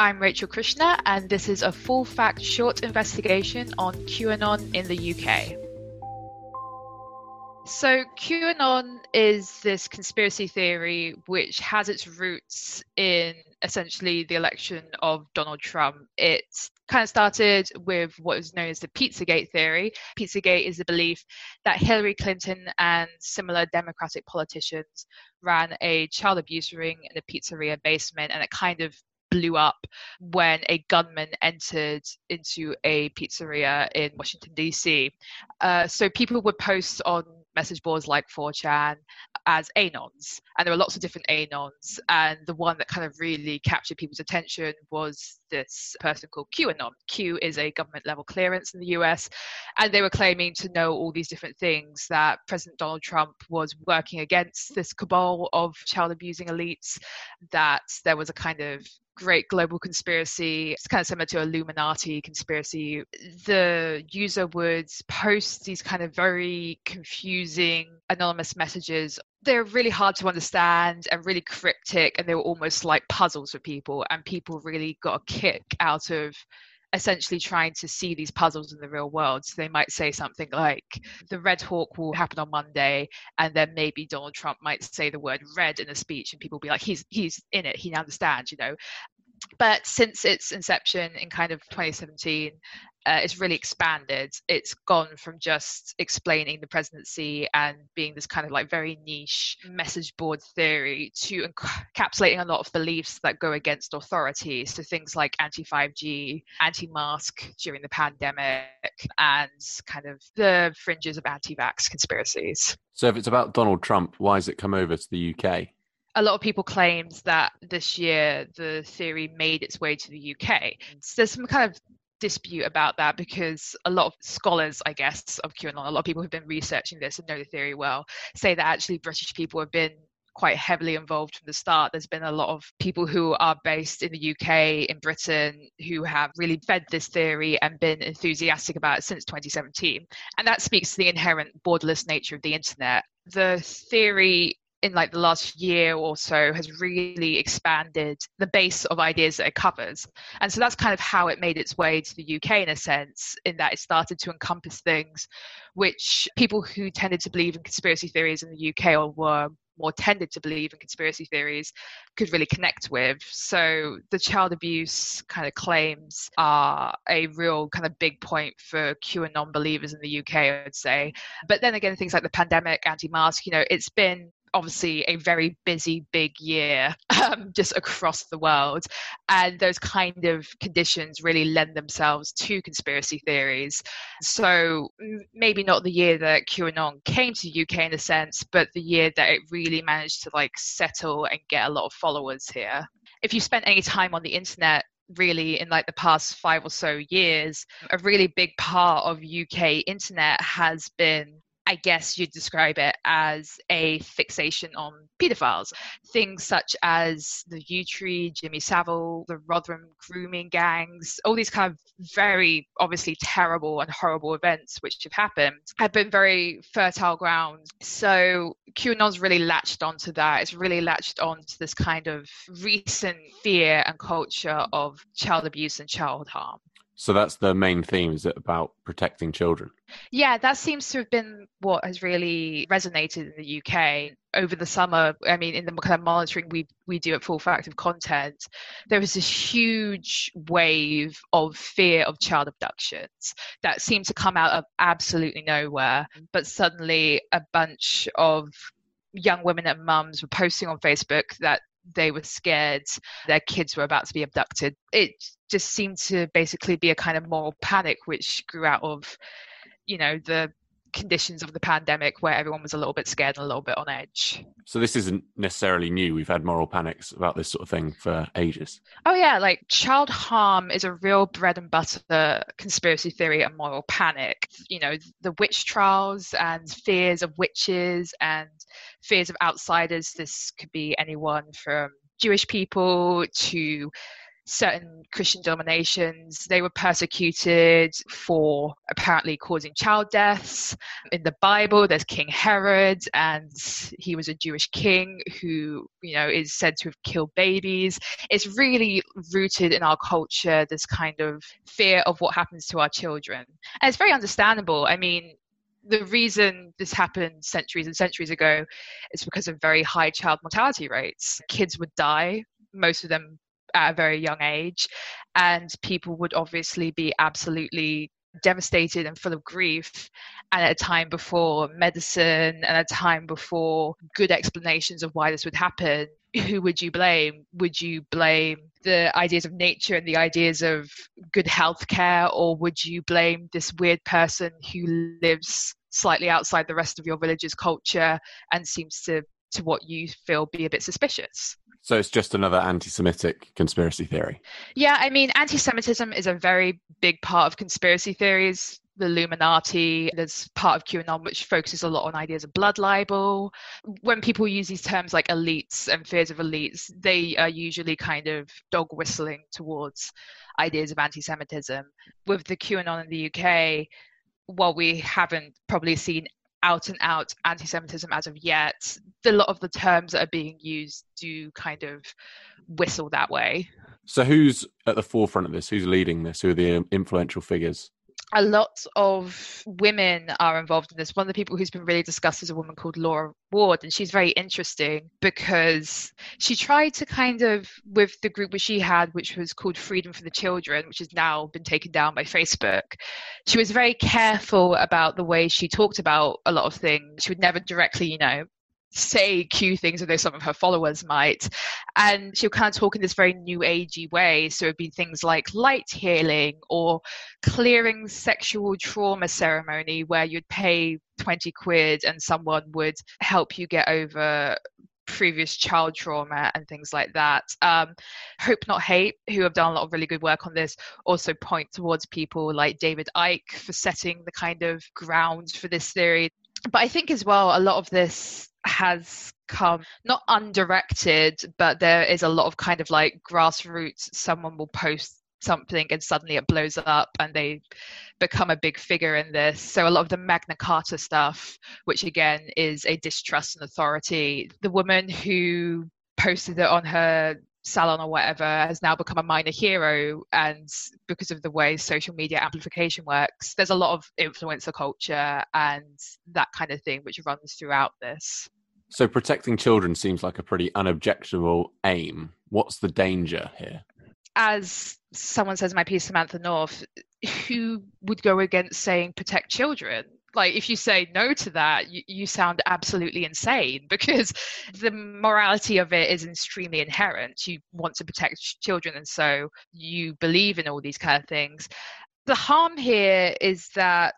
I'm Rachel Krishna, and this is a full fact short investigation on QAnon in the UK. So, QAnon is this conspiracy theory which has its roots in essentially the election of Donald Trump. It kind of started with what is known as the Pizzagate theory. Pizzagate is the belief that Hillary Clinton and similar Democratic politicians ran a child abuse ring in a pizzeria basement, and it kind of blew up when a gunman entered into a pizzeria in Washington, D.C. Uh, so people would post on message boards like 4chan as anons and there were lots of different anons and the one that kind of really captured people's attention was this person called qanon q is a government level clearance in the us and they were claiming to know all these different things that president donald trump was working against this cabal of child abusing elites that there was a kind of great global conspiracy. It's kind of similar to Illuminati conspiracy. The user would post these kind of very confusing anonymous messages. They're really hard to understand and really cryptic, and they were almost like puzzles for people. And people really got a kick out of essentially trying to see these puzzles in the real world. So they might say something like, the Red Hawk will happen on Monday, and then maybe Donald Trump might say the word red in a speech, and people will be like, he's he's in it, he understands, you know. But since its inception in kind of 2017, uh, it's really expanded. It's gone from just explaining the presidency and being this kind of like very niche message board theory to encapsulating a lot of beliefs that go against authority. So things like anti 5G, anti mask during the pandemic, and kind of the fringes of anti vax conspiracies. So if it's about Donald Trump, why has it come over to the UK? A lot of people claimed that this year the theory made its way to the UK. Mm. So there's some kind of dispute about that because a lot of scholars, I guess, of QAnon, a lot of people who've been researching this and know the theory well, say that actually British people have been quite heavily involved from the start. There's been a lot of people who are based in the UK, in Britain, who have really fed this theory and been enthusiastic about it since 2017. And that speaks to the inherent borderless nature of the internet. The theory in like the last year or so has really expanded the base of ideas that it covers. And so that's kind of how it made its way to the UK in a sense, in that it started to encompass things which people who tended to believe in conspiracy theories in the UK or were more tended to believe in conspiracy theories could really connect with. So the child abuse kind of claims are a real kind of big point for QAnon believers in the UK, I would say. But then again, things like the pandemic, anti-mask, you know, it's been obviously a very busy, big year um, just across the world. And those kind of conditions really lend themselves to conspiracy theories. So maybe not the year that QAnon came to UK in a sense, but the year that it really managed to like settle and get a lot of followers here. If you spent any time on the internet, really in like the past five or so years a really big part of uk internet has been I guess you'd describe it as a fixation on paedophiles. Things such as the Yewtree, Jimmy Savile, the Rotherham grooming gangs, all these kind of very obviously terrible and horrible events which have happened have been very fertile ground. So QAnon's really latched onto that. It's really latched onto this kind of recent fear and culture of child abuse and child harm. So that's the main theme, is it about protecting children? Yeah, that seems to have been what has really resonated in the UK over the summer. I mean, in the kind of monitoring we we do at Full Fact of Content, there was this huge wave of fear of child abductions that seemed to come out of absolutely nowhere. But suddenly, a bunch of young women and mums were posting on Facebook that they were scared their kids were about to be abducted. It just seemed to basically be a kind of moral panic which grew out of, you know, the conditions of the pandemic where everyone was a little bit scared and a little bit on edge. So this isn't necessarily new. We've had moral panics about this sort of thing for ages. Oh yeah, like child harm is a real bread and butter conspiracy theory and moral panic. You know, the witch trials and fears of witches and fears of outsiders. This could be anyone from Jewish people to certain Christian denominations. They were persecuted for apparently causing child deaths. In the Bible, there's King Herod, and he was a Jewish king who, you know, is said to have killed babies. It's really rooted in our culture, this kind of fear of what happens to our children. And it's very understandable. I mean, the reason this happened centuries and centuries ago is because of very high child mortality rates. Kids would die, most of them at a very young age, and people would obviously be absolutely devastated and full of grief and at a time before medicine and a time before good explanations of why this would happen who would you blame? Would you blame the ideas of nature and the ideas of good health care or would you blame this weird person who lives slightly outside the rest of your village's culture and seems to to what you feel be a bit suspicious so it's just another anti-Semitic conspiracy theory. Yeah, I mean, anti-Semitism is a very big part of conspiracy theories. The Illuminati, there's part of QAnon which focuses a lot on ideas of blood libel. When people use these terms like elites and fears of elites, they are usually kind of dog whistling towards ideas of anti-Semitism. With the QAnon in the UK, while we haven't probably seen out and out anti Semitism as of yet, a lot of the terms that are being used do kind of whistle that way. So, who's at the forefront of this? Who's leading this? Who are the influential figures? A lot of women are involved in this. One of the people who's been really discussed is a woman called Laura Ward, and she's very interesting because she tried to kind of, with the group which she had, which was called Freedom for the Children, which has now been taken down by Facebook, she was very careful about the way she talked about a lot of things. She would never directly, you know, say cue things, although some of her followers might. And she'll kind of talk in this very new agey way. So it'd be things like light healing or clearing sexual trauma ceremony where you'd pay 20 quid and someone would help you get over previous child trauma and things like that. Um, Hope Not Hate, who have done a lot of really good work on this, also point towards people like David Icke for setting the kind of ground for this theory. But I think as well, a lot of this has come not undirected, but there is a lot of kind of like grassroots. Someone will post something and suddenly it blows up and they become a big figure in this. So a lot of the Magna Carta stuff, which again is a distrust in authority, the woman who posted it on her salon or whatever has now become a minor hero and because of the way social media amplification works there's a lot of influencer culture and that kind of thing which runs throughout this. So protecting children seems like a pretty unobjectionable aim. What's the danger here? As someone says in my piece samantha north who would go against saying protect children like if you say no to that you, you sound absolutely insane because the morality of it is extremely inherent. You want to protect children and so you believe in all these kind of things. The harm here is that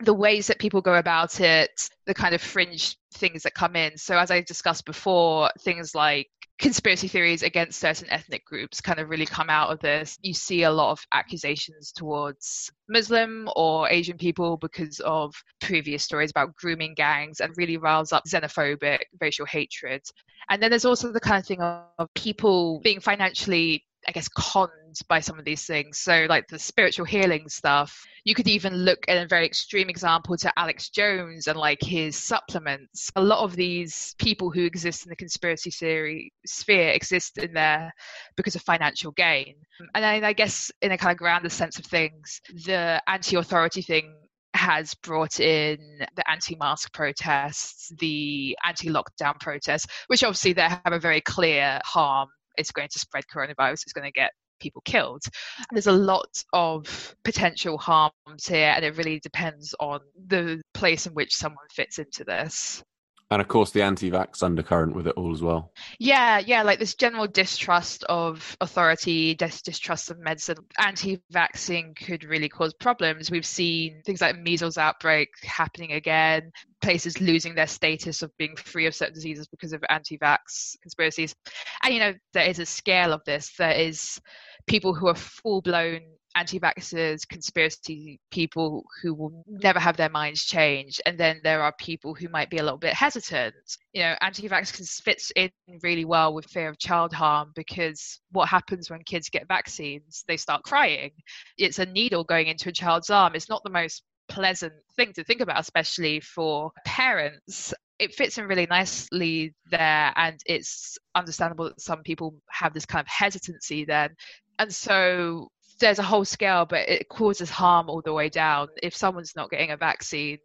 the ways that people go about it the kind of fringe things that come in. So as i discussed before things like conspiracy theories against certain ethnic groups kind of really come out of this. You see a lot of accusations towards Muslim or Asian people because of previous stories about grooming gangs and really riles up xenophobic racial hatred. And then there's also the kind of thing of people being financially I guess, conned by some of these things. So, like the spiritual healing stuff, you could even look at a very extreme example to Alex Jones and like his supplements. A lot of these people who exist in the conspiracy theory sphere exist in there because of financial gain. And I guess, in a kind of grander sense of things, the anti authority thing has brought in the anti-mask protests, the anti-lockdown protests, which obviously they have a very clear harm it's going to spread coronavirus, it's going to get people killed. There's a lot of potential harms here, and it really depends on the place in which someone fits into this. And of course, the anti vax undercurrent with it all as well. Yeah, yeah, like this general distrust of authority, dis- distrust of medicine. Anti vaxxing could really cause problems. We've seen things like measles outbreak happening again, places losing their status of being free of certain diseases because of anti vax conspiracies. And, you know, there is a scale of this. There is people who are full blown anti vaxxers, conspiracy people who will mm-hmm. never have their minds changed. And then there are people who might be a little bit hesitant. You know, anti vaxxers fits in really well with fear of child harm because what happens when kids get vaccines? They start crying. It's a needle going into a child's arm. It's not the most pleasant thing to think about, especially for parents. It fits in really nicely there, and it's understandable that some people have this kind of hesitancy then. And so there's a whole scale, but it causes harm all the way down. If someone's not getting a vaccine,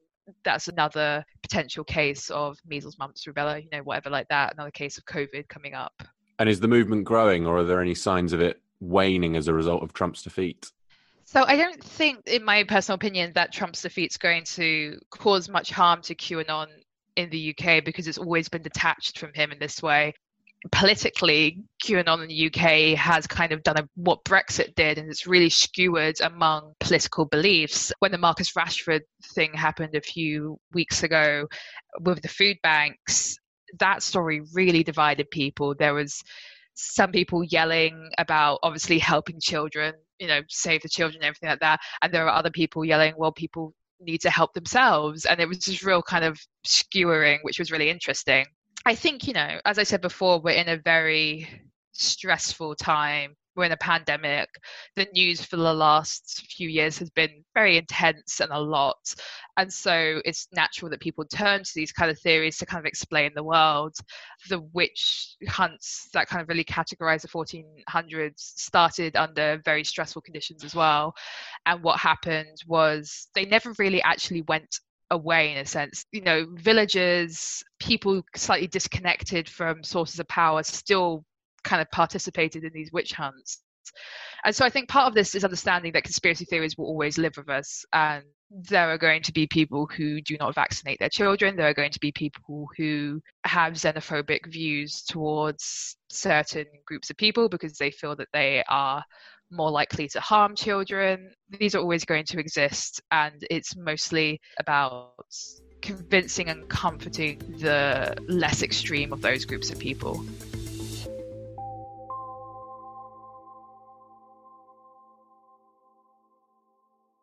that's another potential case of measles, mumps, rubella, you know, whatever like that, another case of COVID coming up. And is the movement growing, or are there any signs of it waning as a result of Trump's defeat? So I don't think, in my personal opinion, that Trump's defeat is going to cause much harm to QAnon in the UK because it's always been detached from him in this way. Politically, QAnon in the UK has kind of done a, what Brexit did, and it's really skewered among political beliefs. When the Marcus Rashford thing happened a few weeks ago with the food banks, that story really divided people. There was some people yelling about obviously helping children, you know, save the children, everything like that. And there are other people yelling, well, people need to help themselves. And it was just real kind of skewering, which was really interesting. I think, you know, as I said before, we're in a very stressful time we're in a pandemic. The news for the last few years has been very intense and a lot. And so it's natural that people turn to these kind of theories to kind of explain the world. The witch hunts that kind of really categorize the 1400s started under very stressful conditions as well. And what happened was they never really actually went away in a sense. You know, villagers, people slightly disconnected from sources of power still kind of participated in these witch hunts. And so I think part of this is understanding that conspiracy theories will always live with us. And there are going to be people who do not vaccinate their children. There are going to be people who have xenophobic views towards certain groups of people because they feel that they are more likely to harm children. These are always going to exist. And it's mostly about convincing and comforting the less extreme of those groups of people.